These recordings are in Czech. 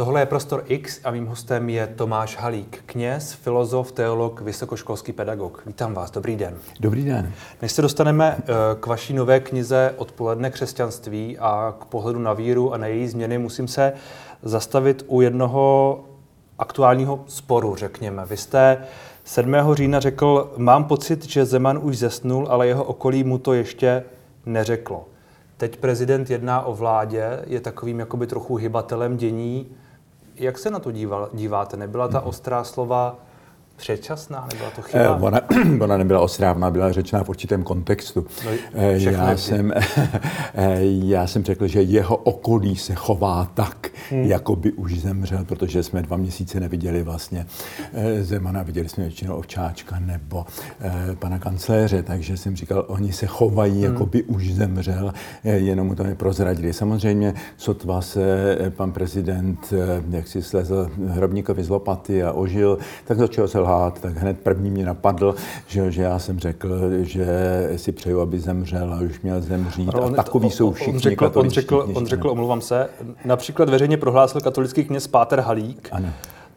Tohle je Prostor X a mým hostem je Tomáš Halík, kněz, filozof, teolog, vysokoškolský pedagog. Vítám vás, dobrý den. Dobrý den. Než se dostaneme eh, k vaší nové knize Odpoledne křesťanství a k pohledu na víru a na její změny, musím se zastavit u jednoho aktuálního sporu, řekněme. Vy jste 7. října řekl, mám pocit, že Zeman už zesnul, ale jeho okolí mu to ještě neřeklo. Teď prezident jedná o vládě, je takovým jakoby trochu hybatelem dění. Jak se na to díval, díváte? Nebyla ta ostrá slova předčasná? Nebyla to chyba? Eh, ona, ona nebyla ostrávná, byla řečena v určitém kontextu. No, eh, já, jsem, eh, já jsem řekl, že jeho okolí se chová tak, hmm. jako by už zemřel, protože jsme dva měsíce neviděli vlastně Zemana, viděli jsme většinou Ovčáčka nebo pana kancléře, takže jsem říkal, oni se chovají, hmm. jako by už zemřel, jenom mu to neprozradili. Samozřejmě sotva se pan prezident, jak si slezl hrobníkovi z lopaty a ožil, tak začal se lhát, tak hned první mě napadl, že, že já jsem řekl, že si přeju, aby zemřel a už měl zemřít. On, a takový jsou všichni on řekl, on řekl, on řekl, omluvám se, například veřejně prohlásil katolický kněz Páter Halík, ano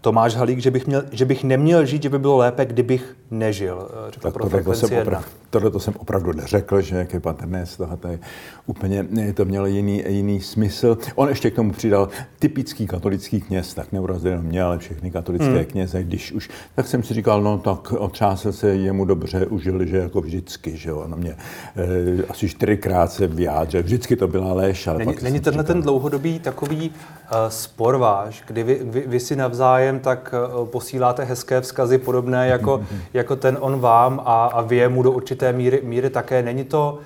Tomáš Halík, že bych, měl, že bych neměl žít, že by bylo lépe, kdybych nežil. Eh, řekl tak tohle, to jsem opravdu, tohle to jsem opravdu neřekl, že jak je patrné z toho, to je úplně, to mělo jiný, jiný smysl. On ještě k tomu přidal typický katolický kněz, tak neurazil mě, ale všechny katolické hmm. kněze, když už, tak jsem si říkal, no tak otřásl se jemu dobře, užil, že jako vždycky, že on mě e, asi čtyřikrát se vyjádřil, vždycky to byla léž. Ale není, není tenhle říkal, ten dlouhodobý takový uh, spor váš, kdy vy, vy, vy si navzájem navzájem, tak eh, posíláte hezké vzkazy podobné jako, jako ten on vám a, a vy mu do určité míry, míry také. Není to,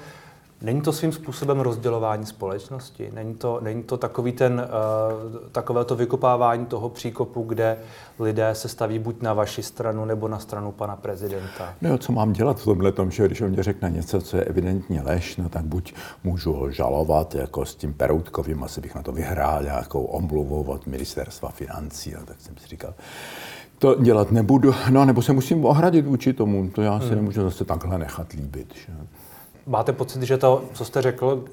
Není to svým způsobem rozdělování společnosti? Není to, není to takový ten, uh, takové to vykopávání toho příkopu, kde lidé se staví buď na vaši stranu, nebo na stranu pana prezidenta? No co mám dělat v tomhle tom, že když on mě řekne něco, co je evidentně lež, no tak buď můžu ho žalovat jako s tím Peroutkovým, asi bych na to vyhrál nějakou omluvu od ministerstva financí, no, tak jsem si říkal, to dělat nebudu, no nebo se musím ohradit vůči tomu, to já si hmm. nemůžu zase takhle nechat líbit. Že? Máte pocit, že to, co jste řekl,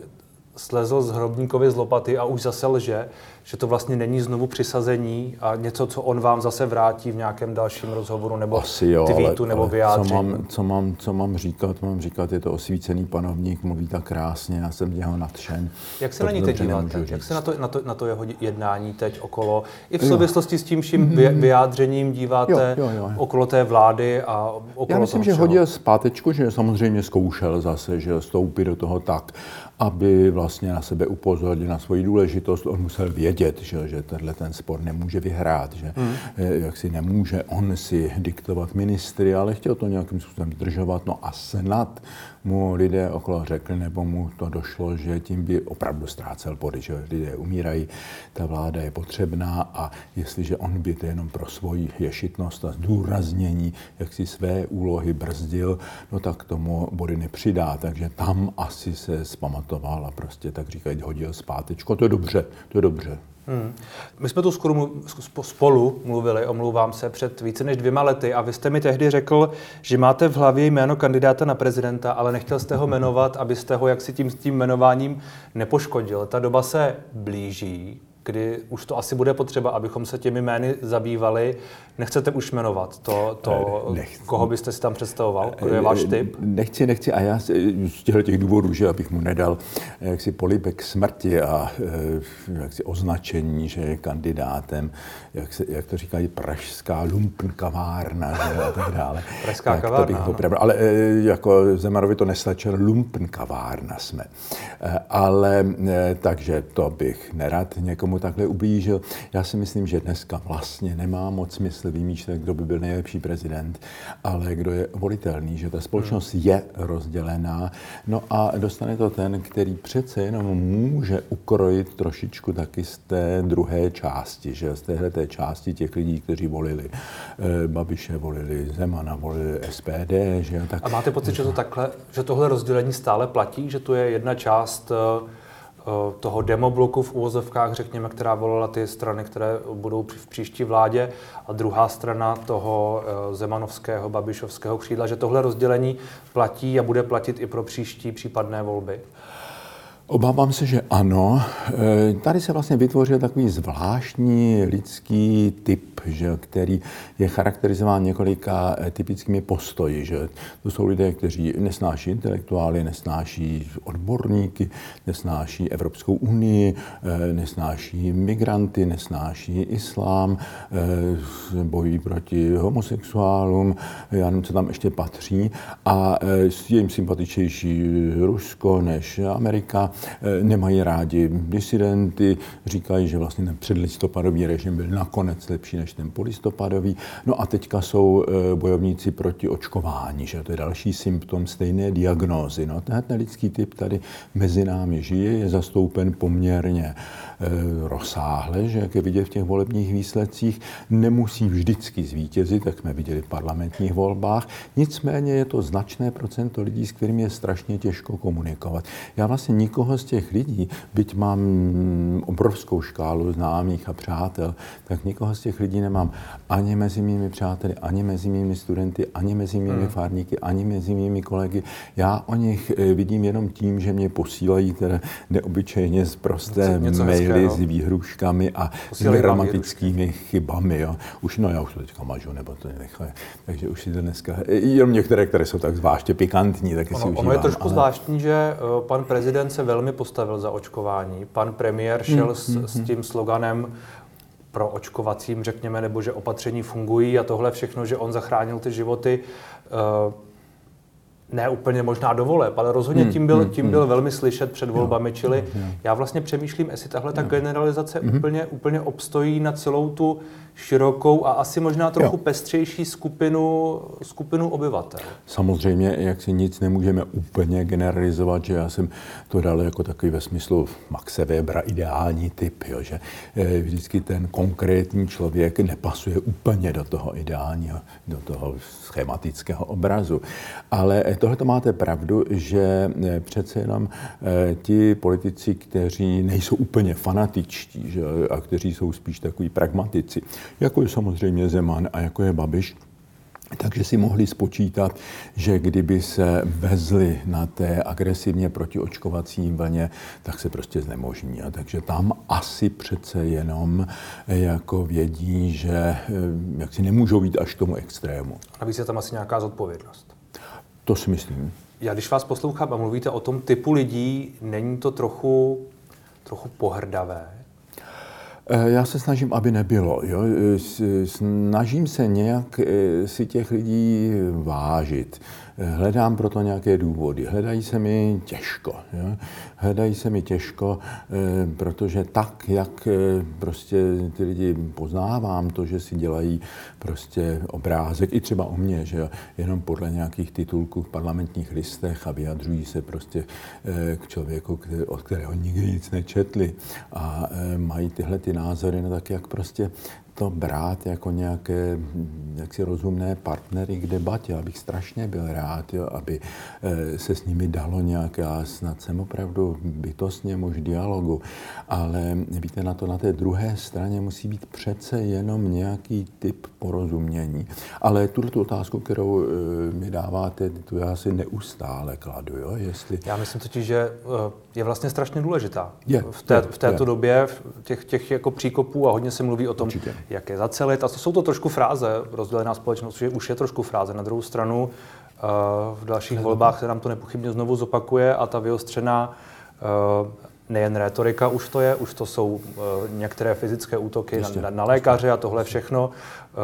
slezl z hrobníkovi z lopaty a už zase lže, že to vlastně není znovu přisazení a něco, co on vám zase vrátí v nějakém dalším rozhovoru nebo Asi jo, tweetu ale, nebo ale vyjádření. Co mám, co, mám, co mám říkat? Mám říkat, je to osvícený panovník, mluví tak krásně, já jsem jeho nadšen. Jak se na ní teď díváte? Jak se na to, na, to, na to jeho jednání teď okolo, i v souvislosti jo. s tím vším mm-hmm. vyjádřením díváte jo, jo, jo. okolo té vlády a okolo Já myslím, že hodil zpátečku, že samozřejmě zkoušel zase, že stoupí do toho tak, aby vlastně na sebe upozornil na svoji důležitost. On musel vědět, že, že tenhle ten spor nemůže vyhrát, že hmm. Eh, jak si nemůže on si diktovat ministry, ale chtěl to nějakým způsobem zdržovat. No a snad mu lidé okolo řekli, nebo mu to došlo, že tím by opravdu ztrácel body, že lidé umírají, ta vláda je potřebná a jestliže on by to jenom pro svoji ješitnost a zdůraznění, jak si své úlohy brzdil, no tak tomu body nepřidá. Takže tam asi se zpamatoval a prostě tak říkají, hodil zpátečko. To je dobře, to je dobře. Hmm. My jsme tu skoro spolu mluvili, omlouvám se, před více než dvěma lety a vy jste mi tehdy řekl, že máte v hlavě jméno kandidáta na prezidenta, ale nechtěl jste ho jmenovat, abyste ho jaksi tím, tím jmenováním nepoškodil. Ta doba se blíží kdy už to asi bude potřeba, abychom se těmi jmény zabývali. Nechcete už jmenovat to, to eh, koho byste si tam představoval? Kdo je váš eh, typ? Nechci, nechci. A já z těchto těch důvodů, že abych mu nedal eh, jaksi polibek smrti a jaksi označení, že je kandidátem, jak, se, jak to říkají, pražská lumpenkavárna a tak dále. Pražská tak kavárna, to bych opravdu, Ale jako Zemarovi to nestačilo, lumpenkavárna jsme. Ale takže to bych nerad někomu mu takhle ublížil. Já si myslím, že dneska vlastně nemá moc smysl vymýšlet, kdo by byl nejlepší prezident, ale kdo je volitelný, že ta společnost hmm. je rozdělená. No a dostane to ten, který přece jenom může ukrojit trošičku taky z té druhé části, že z téhle té části těch lidí, kteří volili eh, Babiše, volili Zemana, volili SPD. Že, tak... A máte pocit, že to takhle, že tohle rozdělení stále platí, že to je jedna část Eh, toho demobloku v úvozovkách, řekněme, která volila ty strany, které budou v příští vládě a druhá strana toho eh, zemanovského, babišovského křídla, že tohle rozdělení platí a bude platit i pro příští případné volby? Obávám se, že ano. Eh, tady se vlastně vytvořil takový zvláštní lidský typ, že, který je charakterizován několika eh, typickými postoji. Že. To jsou lidé, kteří nesnáší intelektuály, nesnáší odborníky, nesnáší Evropskou unii, eh, nesnáší migranty, nesnáší islám, bojují proti homosexuálům, já nevím, co tam ještě patří. A je jim sympatičnější Rusko než Amerika nemají rádi disidenty, říkají, že vlastně ten předlistopadový režim byl nakonec lepší než ten polistopadový. No a teďka jsou eh, bojovníci proti očkování, že to je další symptom stejné diagnózy. No, tenhle lidský typ tady mezi námi žije, je zastoupen poměrně rozsáhle, že jak je vidět v těch volebních výsledcích, nemusí vždycky zvítězit, jak jsme viděli v parlamentních volbách. Nicméně je to značné procento lidí, s kterými je strašně těžko komunikovat. Já vlastně nikoho z těch lidí, byť mám obrovskou škálu známých a přátel, tak nikoho z těch lidí nemám ani mezi mými přáteli, ani mezi mými studenty, ani mezi mými hmm. fárníky, ani mezi mými kolegy. Já o nich eh, vidím jenom tím, že mě posílají teda neobyčejně z prosté maily byli s výhruškami a s gramatickými chybami. Jo. Už, no já už to teďka mažu, nebo to nechám. Takže už si to dneska, jenom některé, které jsou tak zvláště pikantní, tak si ono, ono je trošku ale... zvláštní, že eh, pan prezident se velmi postavil za očkování. Pan premiér šel hmm, s, hmm, s hmm. tím sloganem pro očkovacím, řekněme, nebo že opatření fungují a tohle všechno, že on zachránil ty životy. Ne úplně možná do voleb, ale rozhodně hmm, tím byl, hmm, tím byl hmm. velmi slyšet před volbami, čili já vlastně přemýšlím, jestli tahle ta generalizace úplně, úplně obstojí na celou tu širokou a asi možná trochu jo. pestřejší skupinu, skupinu obyvatel. Samozřejmě, jak si nic nemůžeme úplně generalizovat, že já jsem to dal jako takový ve smyslu Maxe Webera ideální typ, jo, že eh, vždycky ten konkrétní člověk nepasuje úplně do toho ideálního, do toho schematického obrazu. Ale tohle to máte pravdu, že eh, přece jenom eh, ti politici, kteří nejsou úplně fanatičtí že, a kteří jsou spíš takový pragmatici, jako je samozřejmě Zeman a jako je Babiš, takže si mohli spočítat, že kdyby se vezli na té agresivně protiočkovací vlně, tak se prostě znemožní. A takže tam asi přece jenom jako vědí, že eh, jak si nemůžou jít až k tomu extrému. A je tam asi nějaká zodpovědnost. To si myslím. Já když vás poslouchám a mluvíte o tom typu lidí, není to trochu, trochu pohrdavé? Eh, já se snažím, aby nebylo. Jo? Eh, snažím se nějak eh, si těch lidí vážit. Hledám proto nějaké důvody. Hledají se mi těžko. Jo? Hledají se mi těžko, protože tak, jak prostě ty lidi poznávám, to, že si dělají prostě obrázek, i třeba o mně, že jenom podle nějakých titulků v parlamentních listech a vyjadřují se prostě k člověku, od kterého nikdy nic nečetli a mají tyhle ty názory, no tak jak prostě to brát jako nějaké jaksi rozumné partnery k debatě. Já bych strašně byl rád, jo, aby eh, se s nimi dalo nějak, já snad jsem opravdu bytostně muž dialogu, ale víte, na to na té druhé straně musí být přece jenom nějaký typ porozumění. Ale tuto otázku, kterou eh, mi dáváte, tu já si neustále kladu, jo, jestli... Já myslím totiž, že eh, je vlastně strašně důležitá. Je, v, té, je, v této je. době těch, těch jako příkopů a hodně se mluví o tom, Určitě jak je zacelit. A to jsou to trošku fráze, rozdělená společnost, že už je trošku fráze. Na druhou stranu eh, v dalších volbách se nám to nepochybně znovu zopakuje a ta vyostřená eh, nejen retorika už to je, už to jsou eh, některé fyzické útoky na, na, na lékaře a tohle všechno,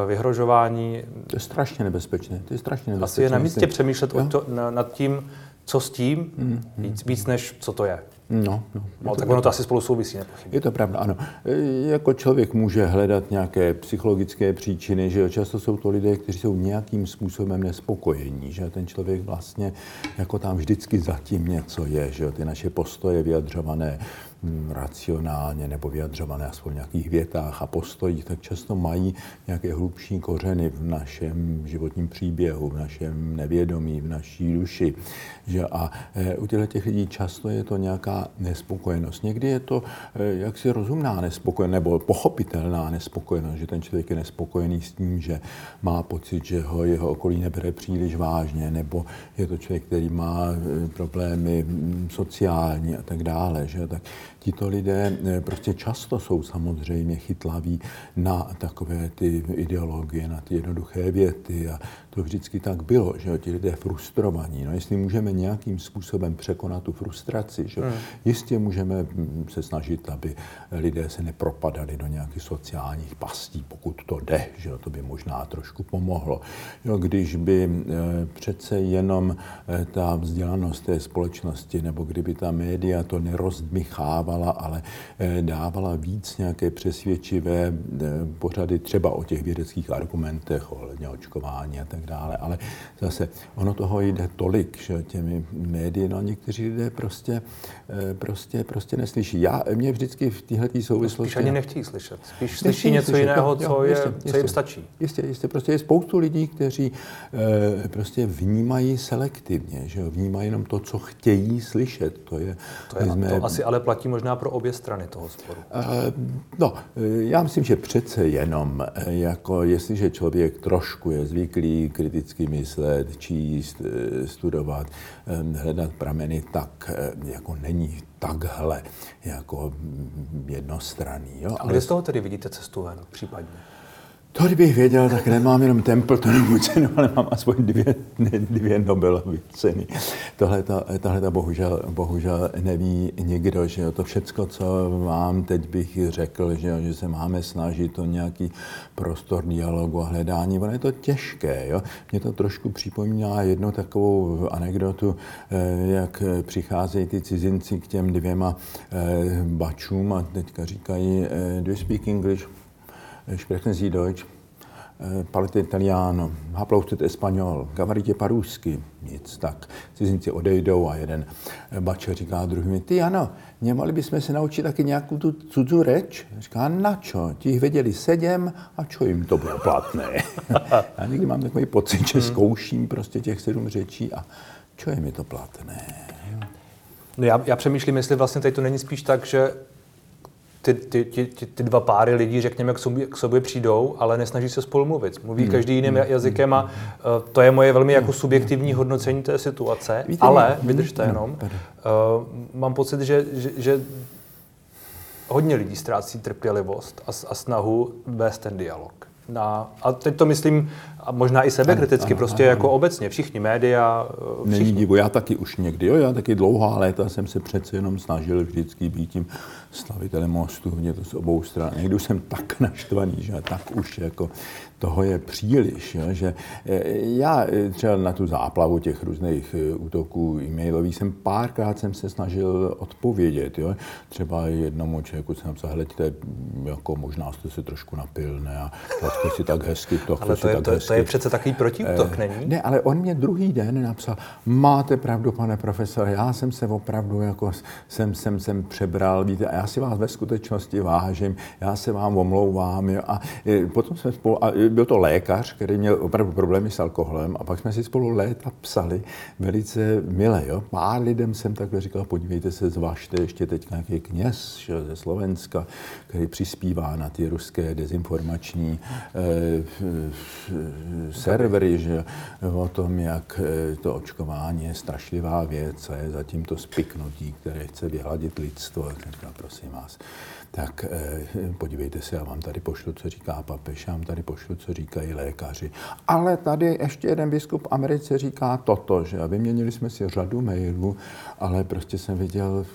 vyhrožování. To je strašně nebezpečné. To je strašně nebezpečné. Asi je na místě přemýšlet o to, nad tím, co s tím, mm, víc, víc než co to je. No, no, no tak ono to asi spolu souvisí, nepochybně. Je to pravda, ano. E, jako člověk může hledat nějaké psychologické příčiny, že často jsou to lidé, kteří jsou nějakým způsobem nespokojení, že ten člověk vlastně jako tam vždycky zatím něco je, že ty naše postoje vyjadřované racionálně nebo vyjadřované aspoň v nějakých větách a postojích, tak často mají nějaké hlubší kořeny v našem životním příběhu, v našem nevědomí, v naší duši. Že? A e, u těchto těch lidí často je to nějaká nespokojenost. Někdy je to e, jaksi rozumná nespokojenost nebo pochopitelná nespokojenost, že ten člověk je nespokojený s tím, že má pocit, že ho jeho okolí nebere příliš vážně, nebo je to člověk, který má e, problémy sociální a tak dále. Že? Tak tito lidé eh, prostě často jsou samozřejmě chytlaví na takové ty ideologie, na ty jednoduché věty a to vždycky tak bylo, že ti lidé frustrovaní. No jestli můžeme nějakým způsobem překonat tu frustraci, že hmm. jistě můžeme hm, se snažit, aby lidé se nepropadali do nějakých sociálních pastí, pokud to jde, že to by možná trošku pomohlo. Jo, když by eh, přece jenom eh, ta vzdělanost té společnosti, nebo kdyby ta média to nerozdmichávala, ale eh, dávala víc nějaké přesvědčivé pořady třeba o těch vědeckých argumentech ohledně očkování a tak dále, ale zase ono toho jde tolik, že těmi médii, no někteří lidé prostě, prostě, prostě neslyší. Já, mě vždycky v téhle souvislosti... Spíš ani nechtějí slyšet. Spíš slyší něco slyšet, jiného, jo, co, je, jistě, co jim stačí. Jistě, jistě. Prostě je spoustu lidí, kteří e, prostě vnímají selektivně, že jo, vnímají jenom to, co chtějí slyšet. To je, to, je, jsme... to asi ale platí možná pro obě strany toho sporu. E, no, já myslím, že přece jenom, jako jestliže člověk trošku je zvyklý kriticky myslet, číst, studovat, hledat prameny, tak jako není takhle jako jednostranný. Jo? A kde z toho tedy vidíte cestu ven případně? To, kdybych věděl, tak nemám jenom Templetonu cenu, ale mám aspoň dvě, dvě Nobelovy ceny. Tohle to bohužel, bohužel neví nikdo, že jo. to všecko, co vám teď bych řekl, že, jo, že se máme snažit o nějaký prostor dialogu a hledání, ono je to těžké. Jo. Mě to trošku připomíná jednu takovou anekdotu, eh, jak přicházejí ty cizinci k těm dvěma eh, bačům a teďka říkají, eh, do you speak English? Sprechen Sie Deutsch, eh, parlete italiano, haploustet espanol, gavarite parusky, nic, tak cizinci odejdou a jeden bače říká druhým, ty ano, nemohli bychom se naučit taky nějakou tu cudzú reč? Říká, na čo? Ti jich věděli sedm a čo jim to bylo platné? Já někdy mám takový pocit, že hmm. zkouším prostě těch sedm řečí a čo je mi to platné? No já, já přemýšlím, jestli vlastně tady to není spíš tak, že ty, ty, ty, ty dva páry lidí, řekněme, k sobě, k sobě přijdou, ale nesnaží se spolu mluvit. Mluví hmm. každý jiným hmm. jazykem a uh, to je moje velmi jako subjektivní hodnocení té situace, Víte, ale, vydržte jenom, uh, mám pocit, že, že, že hodně lidí ztrácí trpělivost a, a snahu vést ten dialog. Na, a teď to myslím, a možná i sebekriticky, ano, prostě ano, jako ano. obecně, všichni média. Všichni. Není divu, já taky už někdy, jo, já taky dlouhá léta jsem se přece jenom snažil vždycky být tím stavitelem mostu, mě to z obou stran. Někdy už jsem tak naštvaný, že tak už jako toho je příliš, jo, že e, já e, třeba na tu záplavu těch různých e, útoků e-mailových jsem párkrát jsem se snažil odpovědět, jo. Třeba jednomu člověku jsem napsal, hleďte, jako možná jste se trošku napil, ne, a to si tak hezky, to Ale to je, tak to, hezky. to je přece takový protiútok, není? Ne, ale on mě druhý den napsal, máte pravdu, pane profesore, já jsem se opravdu jako, jsem, jsem, jsem přebral, víte, a já si vás ve skutečnosti vážím, já se vám omlouvám, jo, a potom jsme spolu, a byl to lékař, který měl opravdu problémy s alkoholem a pak jsme si spolu léta psali velice milé. Jo. Pár lidem jsem takhle říkal, podívejte se, zvažte ještě teď nějaký kněz že, ze Slovenska, který přispívá na ty ruské dezinformační eh, servery, že, o tom, jak eh, to očkování je strašlivá věc a je zatím to spiknutí, které chce vyhladit lidstvo. Tak prosím vás, tak eh, podívejte se, já vám tady pošlu, co říká papež, já vám tady pošlu, co říkají lékaři. Ale tady ještě jeden biskup v Americe říká toto, že a vyměnili jsme si řadu mailů, ale prostě jsem viděl,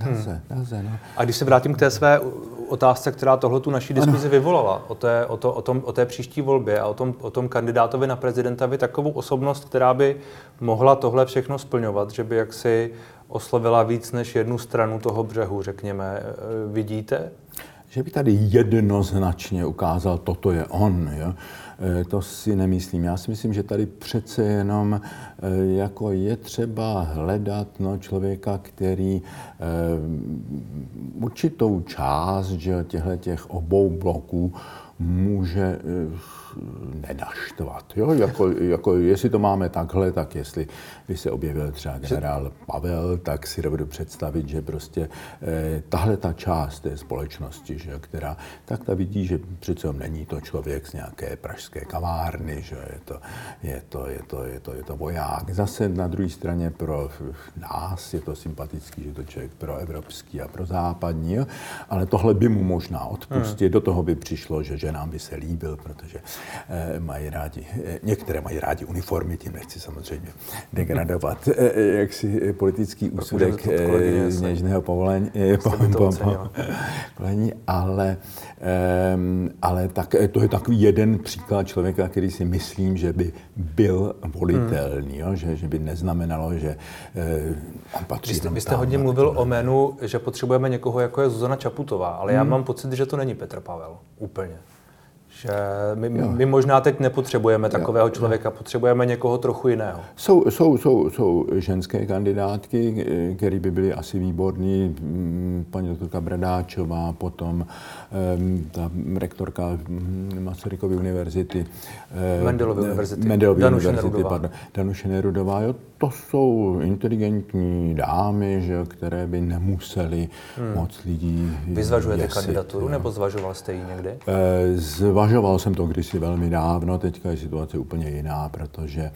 Nelze, hmm. nelze, no. A když se vrátím k té své otázce, která tohle tu naší diskuzi ano. vyvolala, o té, o, to, o, tom, o té příští volbě a o tom, o tom kandidátovi na prezidenta, vy takovou osobnost, která by mohla tohle všechno splňovat, že by jaksi oslovila víc než jednu stranu toho břehu, řekněme. E, vidíte? Že by tady jednoznačně ukázal, toto je on. Jo? to si nemyslím. Já si myslím, že tady přece jenom jako je třeba hledat no, člověka, který určitou část že těchto těch obou bloků může nenaštvat. Jo? Jako, jako, jestli to máme takhle, tak jestli by se objevil třeba generál Pavel, tak si dovedu představit, že prostě eh, tahle ta část té společnosti, že, která tak ta vidí, že přece není to člověk z nějaké pražské kavárny, že je to, je to, je to, je to, je to voják. Zase na druhé straně pro nás je to sympatický, že to člověk pro evropský a pro západní, ale tohle by mu možná odpustit. Hmm. Do toho by přišlo, že ženám by se líbil, protože mají rádi, eh, některé mají rádi uniformy, tím nechci samozřejmě degradovat eh, jaksi politický úsudek z něžného povolení, povolení, ale, ale tak, to je takový jeden příklad člověka, který si myslím, že by byl volitelný, hmm. jo? Že, že by neznamenalo, že on patří Vy jste, vy jste hodně mluvil o jménu, že potřebujeme někoho, jako je Zuzana Čaputová, ale hmm. já mám pocit, že to není Petr Pavel úplně. Že my, my možná teď nepotřebujeme takového člověka, potřebujeme někoho trochu jiného. Jsou, jsou, jsou, jsou ženské kandidátky, které by byly asi výborní. Mm, paní doktorka Bradáčová, potom ta rektorka Masarykovy univerzity. Mendelovy univerzity. Mendelovy Danuše univerzity, Nerudová. pardon. Danuše Nerudová. Jo, to jsou inteligentní dámy, že, které by nemuseli hmm. moc lidí Vy zvažujete jesit, kandidaturu, jo. nebo zvažoval jste ji někdy? E, zvažoval jsem to kdysi velmi dávno, teďka je situace úplně jiná, protože e,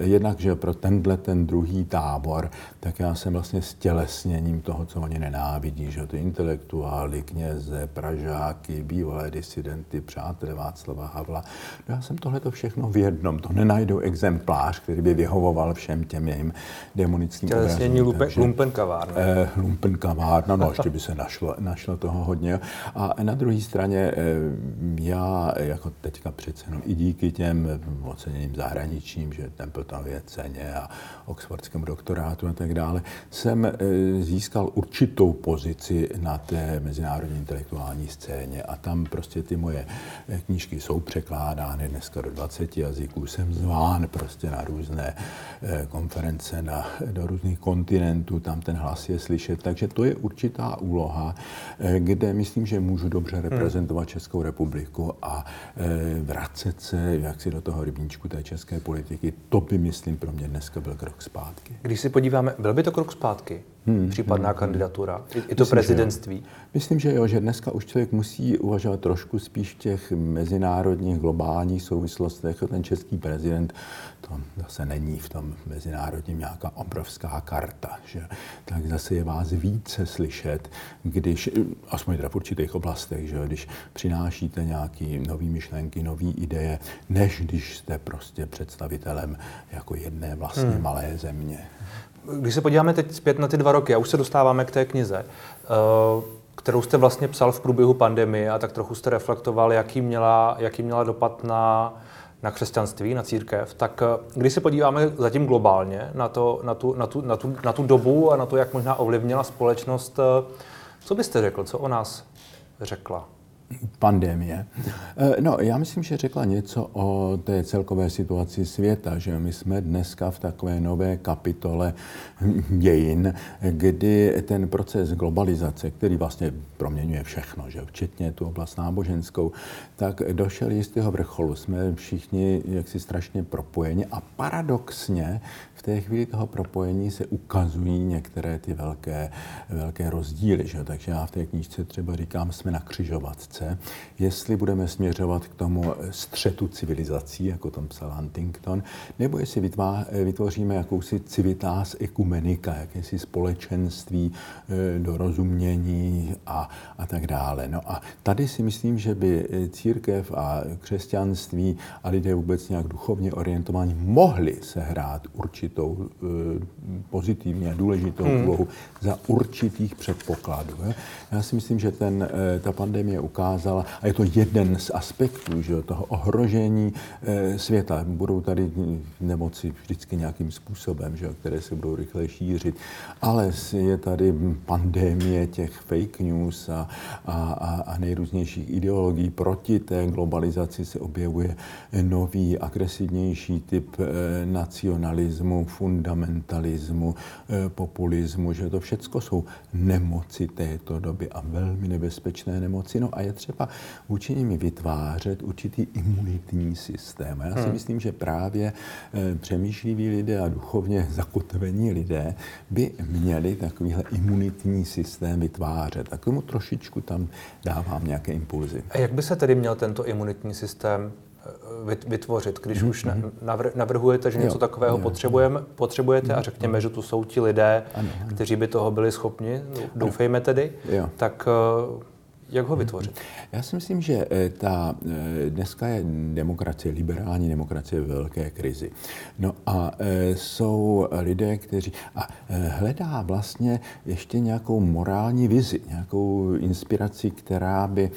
jednak, že pro tenhle ten druhý tábor, tak já jsem vlastně stělesněním toho, co oni nenávidí, že ty intelektuály, kněze, pražáky, bývalé disidenty, přátelé Václava Havla. No já jsem tohle všechno v jednom, to nenajdou exemplář, který by vyhovoval všem těm jejím demonickým obrazům. Lupe, lumpenkavárna. Eh, lumpenkavárna, no ještě by se našlo, našlo toho hodně. A na druhé straně eh, já jako teďka přece jenom i díky těm oceněním zahraničním, že Templetonově ceně a Oxfordskému doktorátu a tak dále, jsem eh, získal určitou pozici na té mezinárodní intelektuální scéně a tam prostě ty moje eh, knížky jsou překládány dneska do 20 jazyků. Jsem zván prostě na různé eh, konference na, do různých kontinentů, tam ten hlas je slyšet. Takže to je určitá úloha, kde myslím, že můžu dobře hmm. reprezentovat Českou republiku a eh, vracet se jaksi do toho rybníčku té české politiky. To by, myslím, pro mě dneska byl krok zpátky. Když si podíváme, byl by to krok zpátky? Hmm, případná hmm, kandidatura, i, i to myslím, prezidentství. Že Myslím, že jo, že dneska už člověk musí uvažovat trošku spíš v těch mezinárodních, globálních souvislostech. Ten český prezident, to zase není v tom mezinárodním nějaká obrovská karta, že? tak zase je vás více slyšet, když, aspoň v určitých oblastech, že? když přinášíte nějaké nové myšlenky, nové ideje, než když jste prostě představitelem jako jedné vlastně hmm. malé země. Když se podíváme teď zpět na ty dva roky, a už se dostáváme k té knize, uh, kterou jste vlastně psal v průběhu pandemie a tak trochu jste reflektoval, jaký měla, jaký měla dopad na, na křesťanství, na církev, tak uh, když se podíváme zatím globálně na, to, na, tu, na, tu, na, tu, na tu dobu a na to, jak možná ovlivnila společnost, uh, co byste řekl, co o nás řekla? Pandemie. Eh, no, já myslím, že řekla něco o té celkové situaci světa, že my jsme dneska v takové nové kapitole dějin, kdy ten proces globalizace, který vlastně proměňuje všechno, že včetně tu oblast náboženskou, tak došel jistého vrcholu. Jsme všichni jaksi strašně propojeni a paradoxně té chvíli toho propojení se ukazují některé ty velké, velké rozdíly. Že? Takže já v té knížce třeba říkám, jsme na křižovatce, jestli budeme směřovat k tomu střetu civilizací, jako tam psal Huntington, nebo jestli vytvoříme jakousi civitas ekumenika, jakési společenství e, dorozumění a, a tak dále. No a tady si myslím, že by církev a křesťanství a lidé vůbec nějak duchovně orientovaní mohli sehrát určitou e, pozitivní a důležitou hmm. úlohu za určitých předpokladů. Já si myslím, že ten, e, ta pandemie ukázala, a je to jeden z aspektů že, toho ohrožení e, světa. Budou tady nemoci vždycky nějakým způsobem, že, které se budou rychle šířit, ale je tady pandémie těch fake news a, a, a nejrůznějších ideologií. Proti té globalizaci se objevuje nový, agresivnější typ e, fundamentalismu, e, populismu, že to všechno jsou nemoci této doby a velmi nebezpečné nemoci. No a je třeba vůči nimi vytvářet určitý imunitní systém. A já si hmm. myslím, že právě e, přemýšliví lidé a duchovně zakotvení lidé by měli takovýhle imunitní systém vytvářet. A k tomu trošičku tam dávám nějaké impulzy. A jak by se tedy měl tento imunitní systém eh, vytvořit, když mm-hmm. už mhm. navrhujete, že něco jo, takového jo, potřebujeme, potřebujete a mhm. řekněme, že tu jsou ti lidé, ano, ano. kteří by toho byli schopni, doufejme tedy, jo. tak eh, jak ho vytvořit? Já si myslím, že eh, ta, eh, dneska je demokracie, liberální demokracie v velké krizi. No a eh, jsou lidé, kteří a hledá vlastně ještě nějakou morální vizi, nějakou inspiraci, která by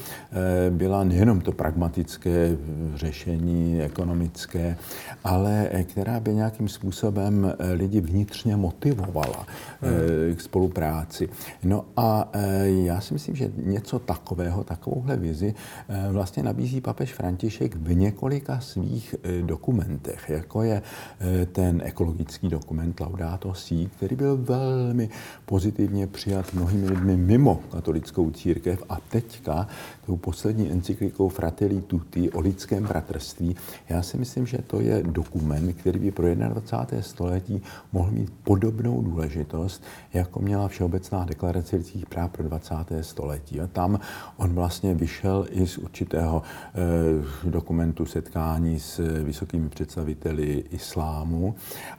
byla nejenom to pragmatické řešení ekonomické, ale která by nějakým způsobem lidi vnitřně motivovala hmm. k spolupráci. No a já si myslím, že něco tak takového, takovouhle vizi eh, vlastně nabízí papež František v několika svých eh, dokumentech, jako je eh, ten ekologický dokument Laudato Si, který byl velmi pozitivně přijat mnohými lidmi mimo katolickou církev a teďka tou poslední encyklikou Fratelli Tutti o lidském bratrství. Já si myslím, že to je dokument, který by pro 21. století mohl mít podobnou důležitost, jako měla Všeobecná deklarace lidských práv pro 20. století. A tam on vlastně vyšel i z určitého eh, dokumentu setkání s vysokými představiteli islámu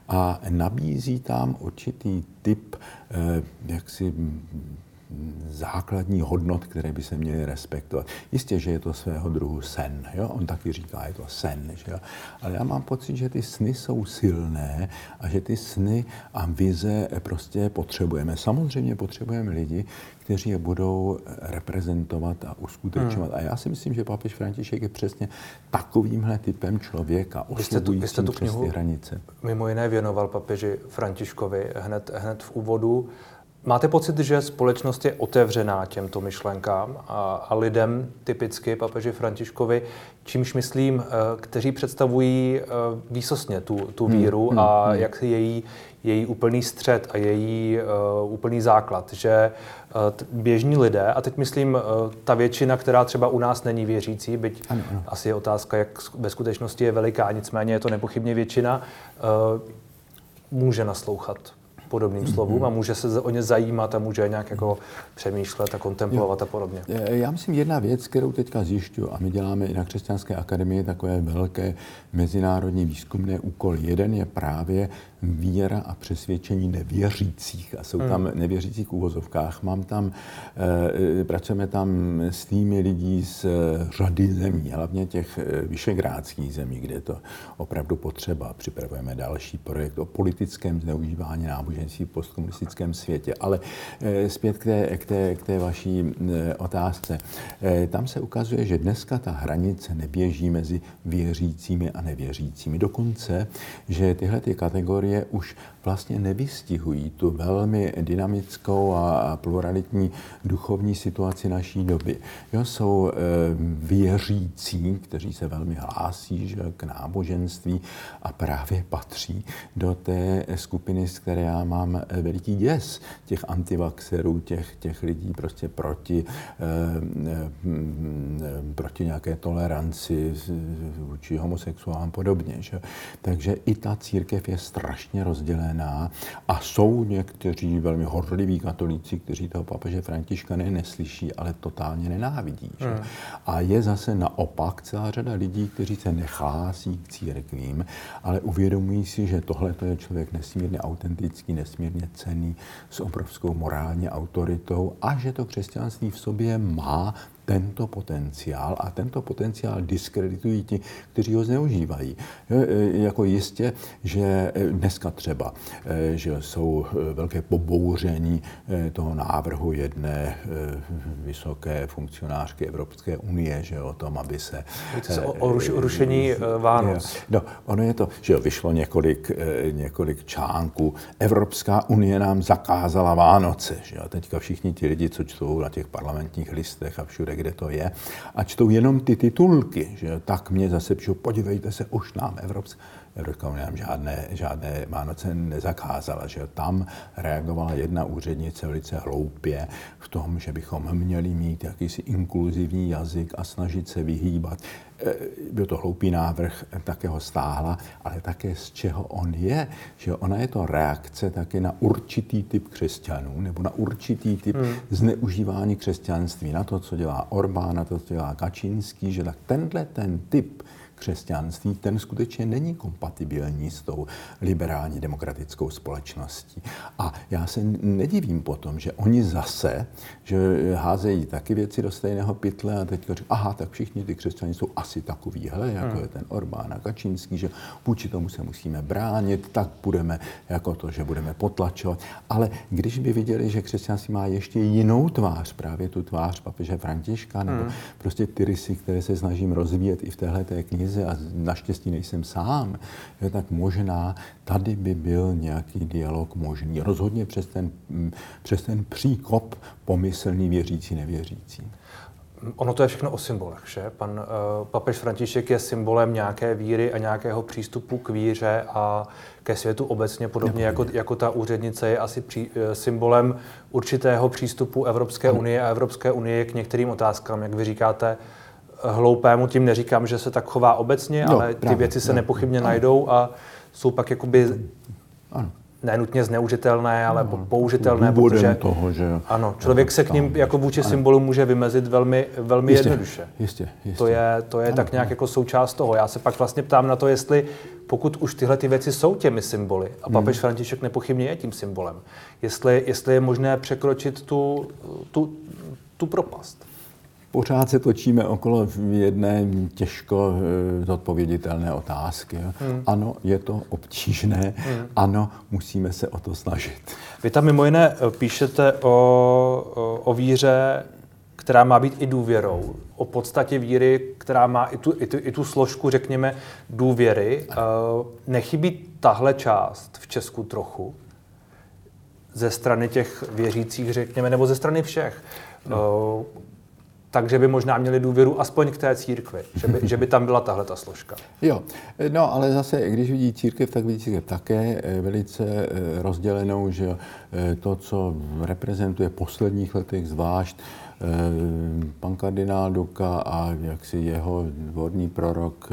a nabízí tam určitý typ eh, jaksi základní hodnot, které by se měly respektovat. Jistě, že je to svého druhu sen. Jo? On taky říká, je to sen. Že jo? Ale já mám pocit, že ty sny jsou silné a že ty sny a vize prostě potřebujeme. Samozřejmě potřebujeme lidi, kteří je budou reprezentovat a uskutečňovat. Hmm. A já si myslím, že papež František je přesně takovýmhle typem člověka, oslovujícím přes ty hranice. Mimo jiné věnoval papeži Františkovi hned, hned v úvodu. Máte pocit, že společnost je otevřená těmto myšlenkám a, a lidem, typicky papeži Františkovi, čímž myslím, eh, kteří představují eh, výsostně tu, tu hmm, víru hmm, a hmm. jak její, její úplný střed a její uh, úplný základ, že uh, běžní lidé, a teď myslím uh, ta většina, která třeba u nás není věřící, byť ano, ano. asi je otázka, jak ve skutečnosti je veliká, nicméně je to nepochybně většina, uh, může naslouchat podobným mm-hmm. slovům a může se o ně zajímat a může nějak jako přemýšlet a kontemplovat jo. a podobně. Já myslím, jedna věc, kterou teďka zjišťuju, a my děláme i na Křesťanské akademii takové velké mezinárodní výzkumné úkoly. Jeden je právě víra a přesvědčení nevěřících. A jsou tam hmm. nevěřící v úvozovkách. Mám tam, e, pracujeme tam s týmy lidí z řady zemí, hlavně těch eh, vyšegrádských zemí, kde je to opravdu potřeba. Připravujeme další projekt o politickém zneužívání náboženství v postkomunistickém světě. Ale e, zpět k té, k té, k té vaší e, otázce. E, tam se ukazuje, že dneska ta hranice neběží mezi věřícími a nevěřícími. Dokonce, že tyhle ty kategorie historie už vlastně nevystihují tu velmi dynamickou a pluralitní duchovní situaci naší doby. Jo, jsou e, věřící, kteří se velmi hlásí že, k náboženství a právě patří do té skupiny, z které já mám e, veliký děs, těch antivaxerů, těch, těch lidí prostě proti, e, e, proti nějaké toleranci vůči homosexuálům podobně. Že? Takže i ta církev je strašně rozdělená a jsou někteří velmi horliví katolíci, kteří toho papeže Františka ne neslyší, ale totálně nenávidí. Že? Hmm. A je zase naopak celá řada lidí, kteří se nechlásí k církvím, ale uvědomují si, že tohle je člověk nesmírně autentický, nesmírně cený, s obrovskou morální autoritou a že to křesťanství v sobě má tento potenciál a tento potenciál diskreditují ti, kteří ho zneužívají. Jako jistě, že dneska třeba, že jsou velké pobouření toho návrhu jedné vysoké funkcionářky Evropské unie, že o tom, aby se... se o, o, ruš, o rušení Vánoc. No, ono je to, že vyšlo několik, několik článků. Evropská unie nám zakázala Vánoce. Že jo? Teďka všichni ti lidi, co čtou na těch parlamentních listech a všude, kde to je, a čtou jenom ty titulky, že tak mě zase píšou, podívejte se, už nám Evropská Evropská unie nám žádné, žádné Vánoce nezakázala. Že tam reagovala jedna úřednice velice hloupě v tom, že bychom měli mít jakýsi inkluzivní jazyk a snažit se vyhýbat. E, byl to hloupý návrh, také ho stáhla, ale také z čeho on je. Že ona je to reakce také na určitý typ křesťanů nebo na určitý typ hmm. zneužívání křesťanství, na to, co dělá Orbán, na to, co dělá Kačínský, že tak tenhle ten typ křesťanství, ten skutečně není kompatibilní s tou liberální demokratickou společností. A já se nedivím potom, že oni zase, že házejí taky věci do stejného pytle a teďka říkají, aha, tak všichni ty křesťané jsou asi takovýhle, jako hmm. je ten Orbán a Kačínský, že vůči tomu se musíme bránit, tak budeme jako to, že budeme potlačovat. Ale když by viděli, že křesťanství má ještě jinou tvář, právě tu tvář papeže Františka, nebo hmm. prostě ty rysy, které se snažím rozvíjet i v téhle té knize, knize a naštěstí nejsem sám, je, tak možná tady by byl nějaký dialog možný. Rozhodně přes ten, mm, přes ten příkop pomyslný věřící, nevěřící. Ono to je všechno o symbolech, že? Pan uh, papež František je symbolem nějaké víry a nějakého přístupu k víře a ke světu obecně, podobně jako, jako ta úřednice je asi pří, uh, symbolem určitého přístupu Evropské unie a Evropské unie k některým otázkám, jak vy říkáte, hloupému tím neříkám, že se tak chová obecně, no, ale právě, ty věci se no, nepochybně ano. najdou a jsou pak jakoby ano. nenutně zneužitelné, ale ano, použitelné, protože toho, že ano, člověk se k ním jako vůči ano. symbolu může vymezit velmi, velmi jistě, jednoduše. Jistě, jistě. To je, to je ano, tak nějak ano. jako součást toho. Já se pak vlastně ptám na to, jestli pokud už tyhle ty věci jsou těmi symboly, a papež hmm. František nepochybně je tím symbolem, jestli, jestli je možné překročit tu, tu, tu propast pořád se točíme okolo jedné těžko eh, zodpověditelné otázky. Hmm. Ano, je to obtížné, hmm. ano, musíme se o to snažit. Vy tam mimo jiné eh, píšete o, o, o víře, která má být i důvěrou, o podstatě víry, která má i tu, i tu, i tu složku, řekněme, důvěry. Eh, nechybí tahle část v Česku trochu? Ze strany těch věřících, řekněme, nebo ze strany všech? No takže by možná měli důvěru aspoň k té církvi, že by, že by tam byla tahle ta složka. Jo, no ale zase, když vidí církev, tak vidí církev také eh, velice eh, rozdělenou, že eh, to, co reprezentuje posledních letech zvlášť, pan kardinál Duka a jaksi jeho dvorní prorok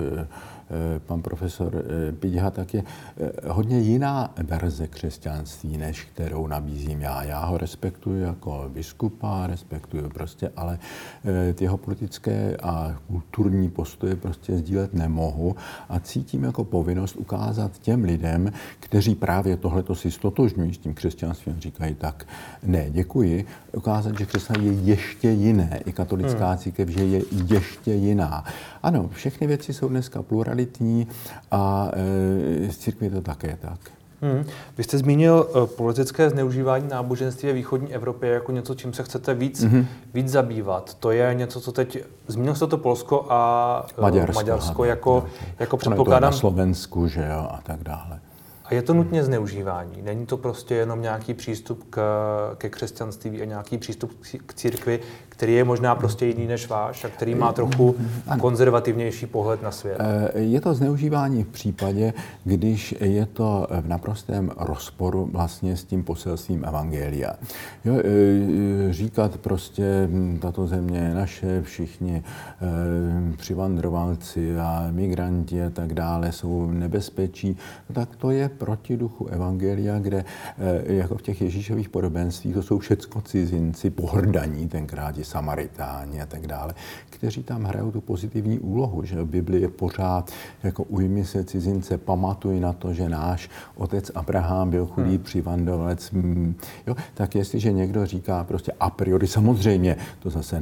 pan profesor eh, Pidha, tak je eh, hodně jiná verze křesťanství, než kterou nabízím já. Já ho respektuji jako biskupa, respektuji prostě, ale ty jeho politické a kulturní postoje prostě sdílet nemohu a cítím jako povinnost ukázat těm lidem, kteří právě tohleto si stotožňují s tím křesťanstvím, říkají tak, ne, děkuji, ukázat, že křesťanství je ještě jiné, i katolická hmm. církev, že je ještě jiná. Ano, všechny věci jsou dneska pluralitní a z církve je to také tak. Hmm. Vy jste zmínil uh, politické zneužívání náboženství v východní Evropě jako něco, čím se chcete víc, hmm. víc zabývat. To je něco, co teď... Zmínil jste to Polsko a uh, Maďarsko, Maďarsko jako, jako předpokládám... na Slovensku, že jo, a tak dále. A je to nutně zneužívání. Není to prostě jenom nějaký přístup k, ke křesťanství a nějaký přístup k církvi, který je možná prostě jiný než váš a který má trochu konzervativnější pohled na svět. Eh, je to zneužívání v případě, když je to v naprostém rozporu vlastně s tím poselstvím Evangelia. Jo, eh, říkat prostě, hm, tato země je naše, všichni eh, přivandrovalci a migranti a tak dále jsou nebezpečí, tak to je proti duchu Evangelia, kde jako v těch Ježíšových podobenstvích to jsou všecko cizinci, pohrdaní tenkrát Samaritáni a tak dále, kteří tam hrajou tu pozitivní úlohu, že v Biblii je pořád jako ujmi se cizince, pamatuj na to, že náš otec Abraham byl chudý hmm. přivandovec. Mm, jo, tak jestliže někdo říká prostě a priori, samozřejmě, to zase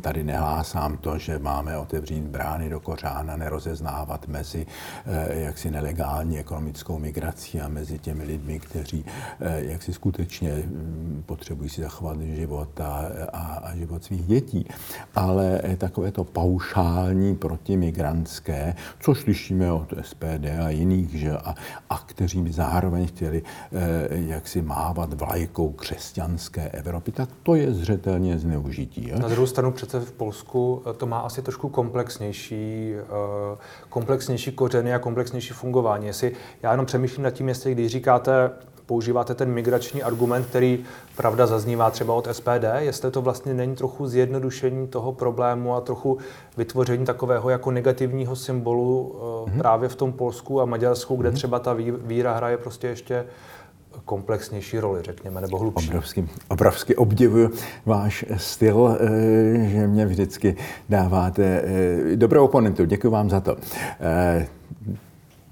tady nehlásám to, že máme otevřít brány do kořána, nerozeznávat mezi eh, jaksi nelegální ekonomickou migrací a mezi těmi lidmi, kteří eh, jaksi skutečně mm, potřebují si zachovat život a, a, a život svých dětí. Ale eh, takové to paušální protimigrantské, co slyšíme od SPD a jiných, že, a, a kteří by zároveň chtěli jaksi mávat vlajkou křesťanské Evropy, tak to je zřetelně zneužití. Je? Na druhou stranu přece v Polsku to má asi trošku komplexnější, eh, komplexnější kořeny a komplexnější fungování. Jestli já jenom přemýšlím nad tím, jestli když říkáte, používáte ten migrační argument, který pravda zaznívá třeba od SPD, jestli to vlastně není trochu zjednodušení toho problému a trochu vytvoření takového jako negativního symbolu mm-hmm. právě v tom Polsku a Maďarsku, kde mm-hmm. třeba ta víra hraje prostě ještě komplexnější roli, řekněme, nebo hlubší. Obrovský, obrovský obdivuju váš styl, eh, že mě vždycky dáváte eh, dobrou oponentu. Děkuji vám za to.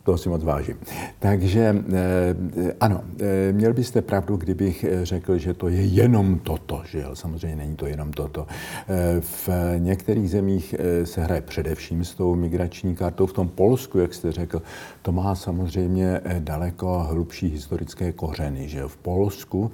Eh, toho si moc vážím. Takže eh, ano, eh, měl byste pravdu, kdybych eh, řekl, že to je jenom toto, že jo? samozřejmě není to jenom toto. V některých zemích se hraje především s tou migrační kartou. V tom Polsku, jak jste řekl, to má samozřejmě daleko hlubší historické kořeny. Že v Polsku,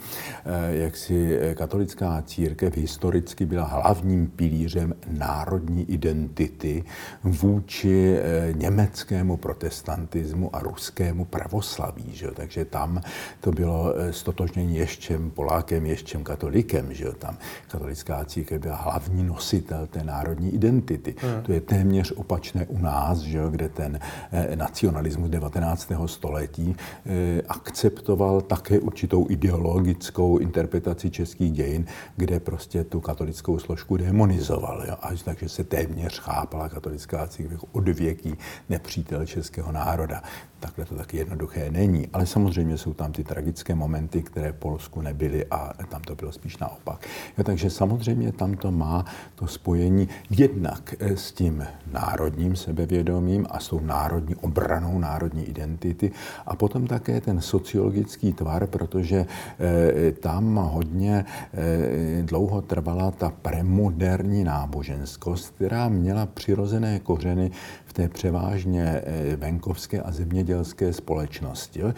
jak si katolická církev historicky byla hlavním pilířem národní identity vůči německému protestantismu protestantismu a ruskému pravoslaví. Že? Takže tam to bylo eh, stotožnění ještěm Polákem, ještěm katolikem. Že? Tam katolická církev byla hlavní nositel té národní identity. Hmm. To je téměř opačné u nás, že? kde ten eh, nacionalismus 19. století eh, akceptoval také určitou ideologickou interpretaci českých dějin, kde prostě tu katolickou složku demonizoval. Jo? Až takže se téměř chápala katolická církev od věký nepřítel českého národa národa. Takhle to taky jednoduché není. Ale samozřejmě jsou tam ty tragické momenty, které v Polsku nebyly a tam to bylo spíš naopak. Jo, takže samozřejmě tam to má to spojení jednak eh, s tím národním sebevědomím a s tou národní obranou národní identity a potom také ten sociologický tvar, protože e, tam hodně e, dlouho trvala ta premoderní náboženskost, která měla přirozené kořeny v té převážně venkovské a zemědělské společnosti. E,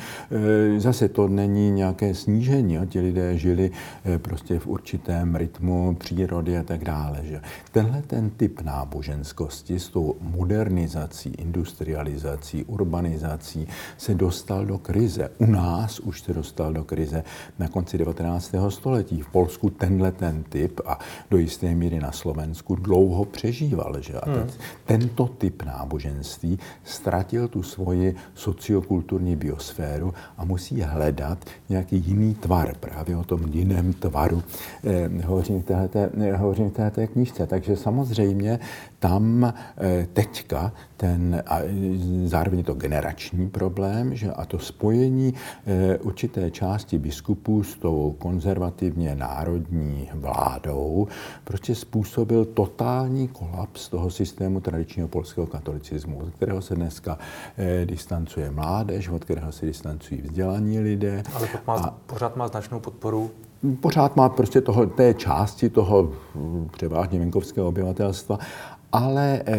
zase to není nějaké snížení. Ti lidé žili e, prostě v určitém rytmu přírody a tak dále. Tenhle ten typ náboženskosti s tou modernizací, industrializací, urbanizací se dostal do krize. U nás už se dostal do krize na konci 19. století. V Polsku tenhle ten typ a do jisté míry na Slovensku dlouho přežíval. Že? A hmm. tento typ náboženství ztratil tu svoji sociokulturní biosféru a musí hledat nějaký jiný tvar. Právě o tom jiném tvaru eh, hovořím v této, knížce. Takže samozřejmě tam eh, teďka ten, a zároveň je to generační problém, že a to spojení e, určité části biskupů s tou konzervativně národní vládou prostě způsobil totální kolaps toho systému tradičního polského katolicismu, od kterého se dneska e, distancuje mládež, od kterého se distancují vzdělaní lidé. Ale má, a, pořád má značnou podporu pořád má prostě toho, té části toho převážně venkovského obyvatelstva ale e,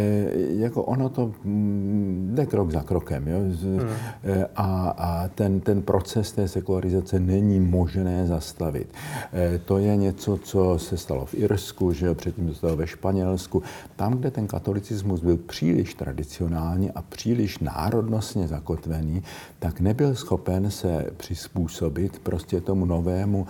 jako ono to mm, jde krok za krokem. Jo? Hmm. E, a a ten, ten proces té sekularizace není možné zastavit. E, to je něco, co se stalo v Irsku, že jo? předtím to stalo ve Španělsku. Tam, kde ten katolicismus byl příliš tradicionální a příliš národnostně zakotvený, tak nebyl schopen se přizpůsobit prostě tomu novému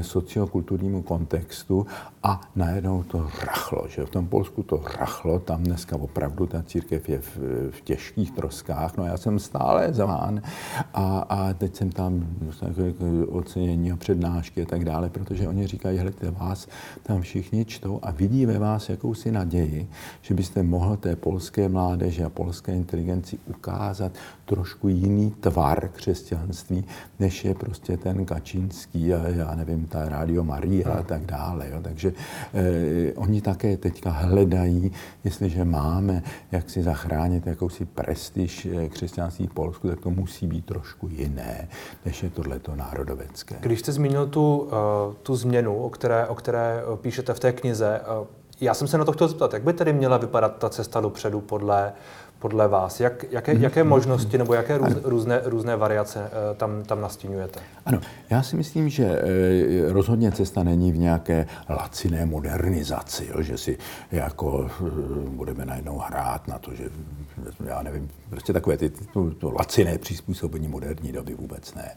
sociokulturnímu kontextu a najednou to rachlo. Že? V tom Polsku to rachlo rachlo, tam dneska opravdu ta církev je v, v těžkých troskách, no já jsem stále zván a, a teď jsem tam ocenění a přednášky a tak dále, protože oni říkají, hledajte, vás tam všichni čtou a vidí ve vás jakousi naději, že byste mohl té polské mládeži a polské inteligenci ukázat trošku jiný tvar křesťanství, než je prostě ten kačínský a já nevím, ta Radio Maria a tak dále. Jo. Takže eh, oni také teďka hledají, jestliže máme jak si zachránit jakousi prestiž eh, křesťanství v Polsku, tak to musí být trošku jiné, než je tohleto národovecké. Když jste zmínil tu, uh, tu změnu, o které, o které píšete v té knize, já jsem se na to chtěl zeptat, jak by tedy měla vypadat ta cesta dopředu podle, podle vás? Jak, jaké, mm-hmm. jaké možnosti nebo jaké růz, různé, různé variace eh, tam, tam nastínujete? Ano, já si myslím, že eh, rozhodně cesta není v nějaké laciné modernizaci, jo, že si jako eh, budeme najednou hrát na to, že já nevím, prostě takové ty, to, to laciné přizpůsobení moderní doby vůbec ne.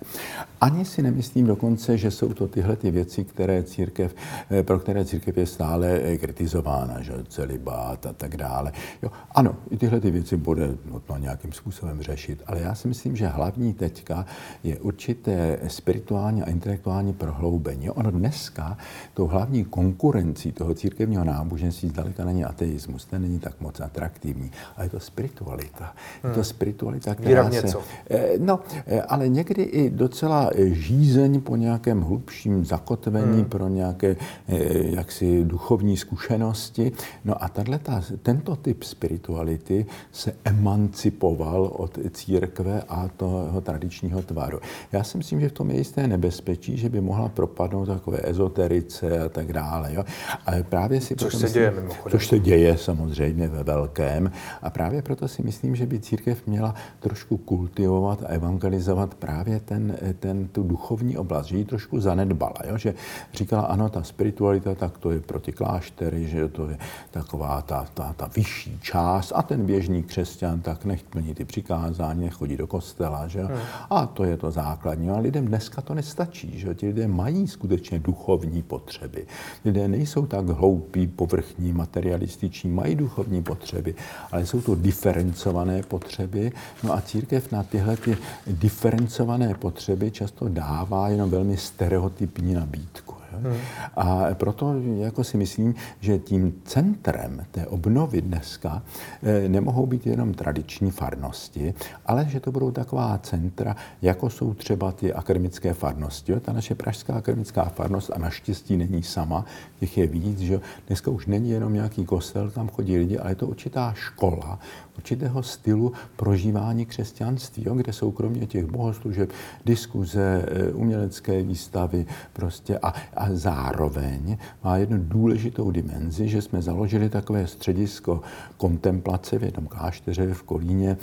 Ani si nemyslím dokonce, že jsou to tyhle ty věci, které církev, pro které církev je stále kritizována, že celibát a tak dále. Jo, ano, i tyhle ty věci bude nutno nějakým způsobem řešit. Ale já si myslím, že hlavní teďka je určité spirituální a intelektuální prohloubení. Ono dneska tou hlavní konkurencí toho církevního náboženství zdaleka není ateismus, ten není tak moc atraktivní, ale je to spiritualita. Je to hmm. spiritualita, která se... Něco. Eh, no, eh, ale někdy i docela žízeň po nějakém hlubším zakotvení, hmm. pro nějaké eh, jaksi duchovní zkušenosti. No a tato, tento typ spirituality se emancipoval od církve a toho tradičního tvaru. Já si myslím, že v tom je jisté nebezpečí, že by mohla propadnout takové ezoterice a tak dále. Jo. Ale právě si což se myslím, děje mimochodem. Což se děje samozřejmě ve velkém. A právě proto si myslím, že by církev měla trošku kultivovat a evangelizovat právě ten, ten, tu duchovní oblast, že ji trošku zanedbala. Jo. Že říkala, ano, ta spiritualita, tak to je proti kláštery, že to je taková ta, ta, ta vyšší část a ten běžný křesťan, tak nech plní ty přikázání, nech chodí do kostela, že? Hmm. A to je to základní. A lidem dneska to nestačí, že? Ti lidé mají skutečně duchovní potřeby. Lidé nejsou tak hloupí, povrchní, materialističní, mají duchovní potřeby, ale jsou to diferencované potřeby. No a církev na tyhle ty diferencované potřeby často dává jenom velmi stereotypní nabídku. Hmm. A proto jako si myslím, že tím centrem té obnovy dneska eh, nemohou být jenom tradiční farnosti, ale že to budou taková centra, jako jsou třeba ty akademické farnosti. Ta naše pražská akademická farnost a naštěstí není sama, těch je víc, že dneska už není jenom nějaký kostel, tam chodí lidi, ale je to určitá škola, určitého stylu prožívání křesťanství, jo, kde jsou kromě těch bohoslužeb diskuze, eh, umělecké výstavy prostě a, a zároveň má jednu důležitou dimenzi, že jsme založili takové středisko kontemplace v jednom klášteře v Kolíně,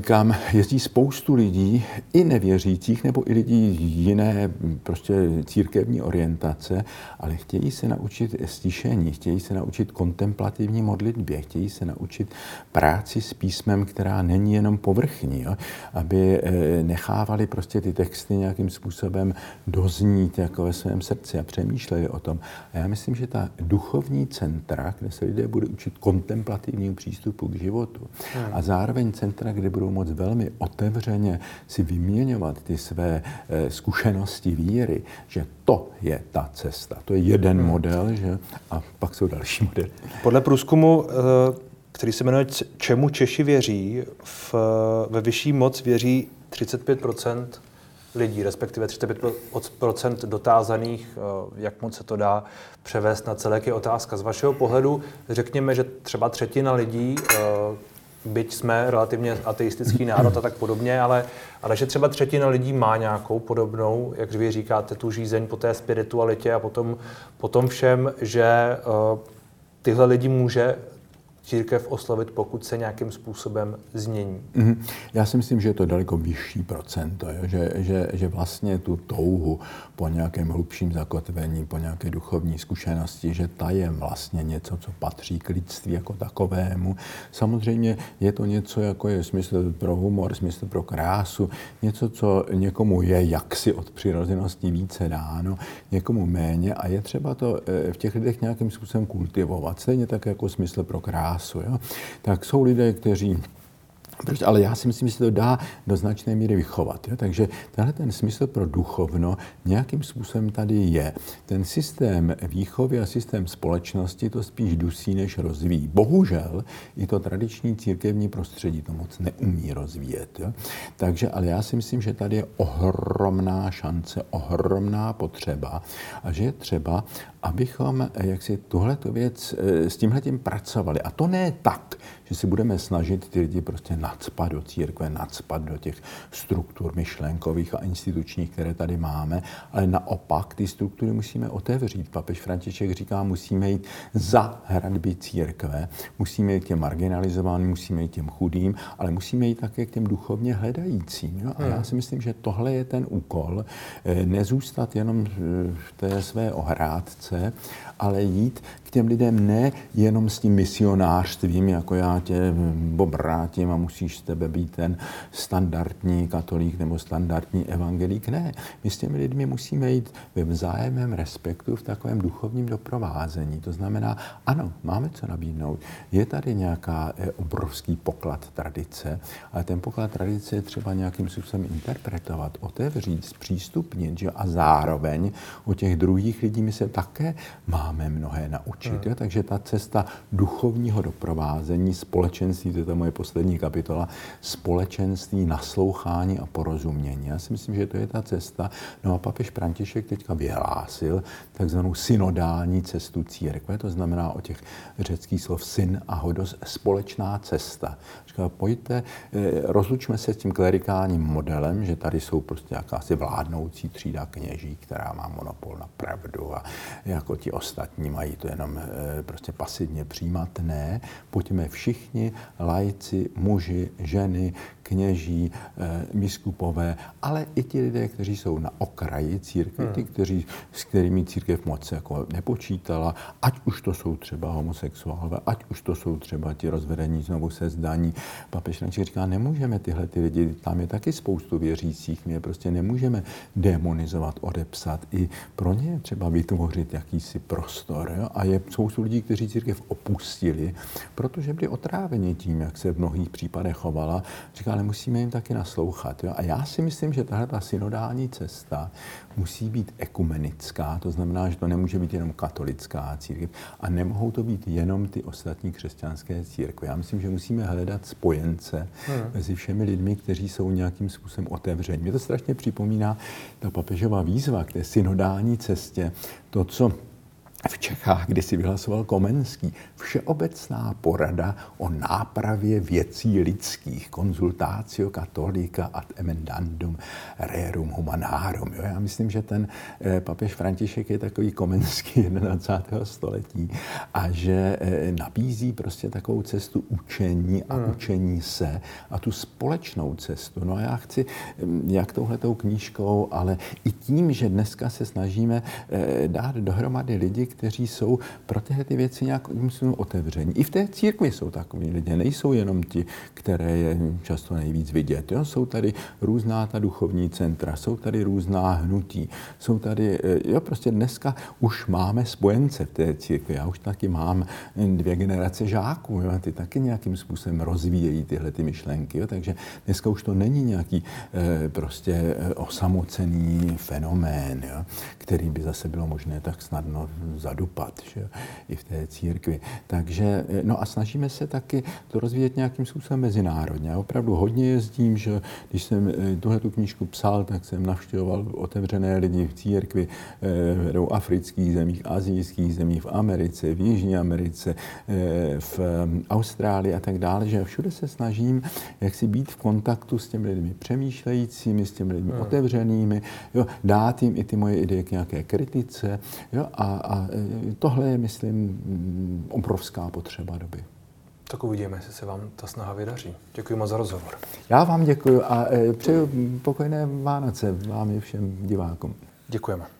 kam jezdí spoustu lidí, i nevěřících, nebo i lidí jiné prostě církevní orientace, ale chtějí se naučit stišení, chtějí se naučit kontemplativní modlitbě, chtějí se naučit práci s písmem, která není jenom povrchní, jo? aby eh, nechávali prostě ty texty nějakým způsobem doznít jako ve svém srdci a přemýšleli o tom. A já myslím, že ta duchovní centra, kde se lidé budou učit kontemplativnímu přístupu k životu hmm. a zároveň centra, kde budou moct velmi otevřeně si vyměňovat ty své eh, zkušenosti víry, že to je ta cesta. To je jeden hmm. model, že? a pak jsou další modely. Podle průzkumu, eh, který se jmenuje Čemu Češi věří, v, ve vyšší moc věří 35% lidí, respektive 35% dotázaných, eh, jak moc se to dá převést na celé, je otázka. Z vašeho pohledu řekněme, že třeba třetina lidí byť jsme relativně ateistický národ a tak podobně, ale, ale že třeba třetina lidí má nějakou podobnou, jak vy říkáte, tu žízeň po té spiritualitě a potom, potom všem, že uh, tyhle lidi může církev oslavit, pokud se nějakým způsobem změní? Mm-hmm. Já si myslím, že je to daleko vyšší procento, jo? Že, že, že vlastně tu touhu po nějakém hlubším zakotvení, po nějaké duchovní zkušenosti, že ta je vlastně něco, co patří k lidství jako takovému. Samozřejmě je to něco, jako je smysl pro humor, smysl pro krásu, něco, co někomu je jaksi od přirozenosti více dáno, někomu méně a je třeba to eh, v těch lidech nějakým způsobem kultivovat. Stejně tak jako smysl pro krásu krásu. Jo? Tak jsou lidé, kteří Proč? Ale já si myslím, že se to dá do značné míry vychovat. Jo? Takže tenhle ten smysl pro duchovno nějakým způsobem tady je. Ten systém výchovy a systém společnosti to spíš dusí, než rozvíjí. Bohužel i to tradiční církevní prostředí to moc neumí rozvíjet. Jo? Takže, ale já si myslím, že tady je ohromná šance, ohromná potřeba a že je třeba, abychom jak si tuhleto věc eh, s tímhletím pracovali. A to ne tak, že si budeme snažit ty lidi prostě nadspat do církve, nadspat do těch struktur myšlenkových a institučních, které tady máme, ale naopak ty struktury musíme otevřít. Papež František říká, musíme jít za hradby církve, musíme jít těm marginalizovaným, musíme jít těm chudým, ale musíme jít také k těm duchovně hledajícím. Jo? A já si myslím, že tohle je ten úkol, eh, nezůstat jenom v té své ohrádce, ale jít k těm lidem ne jenom s tím misionářstvím, jako já tě obrátím a musíš z tebe být ten standardní katolík nebo standardní evangelík. Ne, my s těmi lidmi musíme jít ve vzájemném respektu v takovém duchovním doprovázení. To znamená, ano, máme co nabídnout. Je tady nějaká eh, obrovský poklad tradice, ale ten poklad tradice je třeba nějakým způsobem interpretovat, otevřít, zpřístupnit, že? a zároveň u těch druhých lidí my se také máme mnohé naučit. Hmm. Takže ta cesta duchovního doprovázení, společenství, to je ta moje poslední kapitola, společenství, naslouchání a porozumění. Já si myslím, že to je ta cesta. No a papež František teďka vyhlásil takzvanou synodální cestu církve, to znamená o těch řeckých slov syn a hodos, společná cesta. Říká, pojďte, eh, rozlučme se s tím klerikálním modelem, že tady jsou prostě jakási vládnoucí třída kněží, která má monopol na pravdu a jako ti ostatní mají to jenom eh, prostě pasivně přijímat. Ne, pojďme všichni, lajci, muži, ženy, kněží, eh, biskupové, ale i ti lidé, kteří jsou na okraji církve, hmm. ty, kteří, s kterými církev moc jako nepočítala, ať už to jsou třeba homosexuálové, ať už to jsou třeba ti rozvedení znovu se zdaní. Papež František říká, nemůžeme tyhle ty lidi, tam je taky spoustu věřících, my je prostě nemůžeme demonizovat, odepsat. I pro ně je třeba vytvořit jakýsi prostor. Jo? A je spoustu lidí, kteří církev opustili, protože byli otráveni tím, jak se v mnohých případech chovala. Říká, ale musíme jim taky naslouchat. Jo? A já si myslím, že tahle ta synodální cesta musí být ekumenická, to znamená, že to nemůže být jenom katolická církev a nemohou to být jenom ty ostatní křesťanské církve. Já myslím, že musíme hledat spojence hmm. mezi všemi lidmi, kteří jsou nějakým způsobem otevření. Mě to strašně připomíná ta papežová výzva k té synodální cestě, to, co v Čechách, kdy si vyhlasoval Komenský, všeobecná porada o nápravě věcí lidských, konzultácio katolika ad emendandum rerum humanarum. Jo, já myslím, že ten eh, papež František je takový Komenský 21. století a že eh, nabízí prostě takovou cestu učení a hmm. učení se a tu společnou cestu. No a já chci hm, jak touhletou knížkou, ale i tím, že dneska se snažíme eh, dát dohromady lidi, kteří jsou pro tyhle ty věci nějak myslím, otevření. I v té církvi jsou takový lidé, nejsou jenom ti, které je často nejvíc vidět. Jo? Jsou tady různá ta duchovní centra, jsou tady různá hnutí, jsou tady, eh, jo, prostě dneska už máme spojence v té církvi. Já už taky mám dvě generace žáků, jo? ty taky nějakým způsobem rozvíjejí tyhle ty myšlenky. Jo? Takže dneska už to není nějaký e, prostě eh, osamocený fenomén, jo? který by zase bylo možné tak snadno zadupat že? i v té církvi. Takže, no a snažíme se taky to rozvíjet nějakým způsobem mezinárodně. Já opravdu hodně jezdím, že když jsem eh, tuhle tu knížku psal, tak jsem navštěvoval otevřené lidi v církvi v eh, afrických zemích, azijských zemích, v Americe, v Jižní Americe, eh, v Austrálii a tak dále, že všude se snažím jak si být v kontaktu s těmi lidmi přemýšlejícími, s těmi lidmi hmm. otevřenými, jo, dát jim i ty moje ideje k nějaké kritice. Jo, a, a tohle je, myslím, mm, obrovská potřeba doby. Tak uvidíme, jestli se vám ta snaha vydaří. Děkuji moc za rozhovor. Já vám děkuji a e, přeju pokojné Vánoce vám i všem divákům. Děkujeme.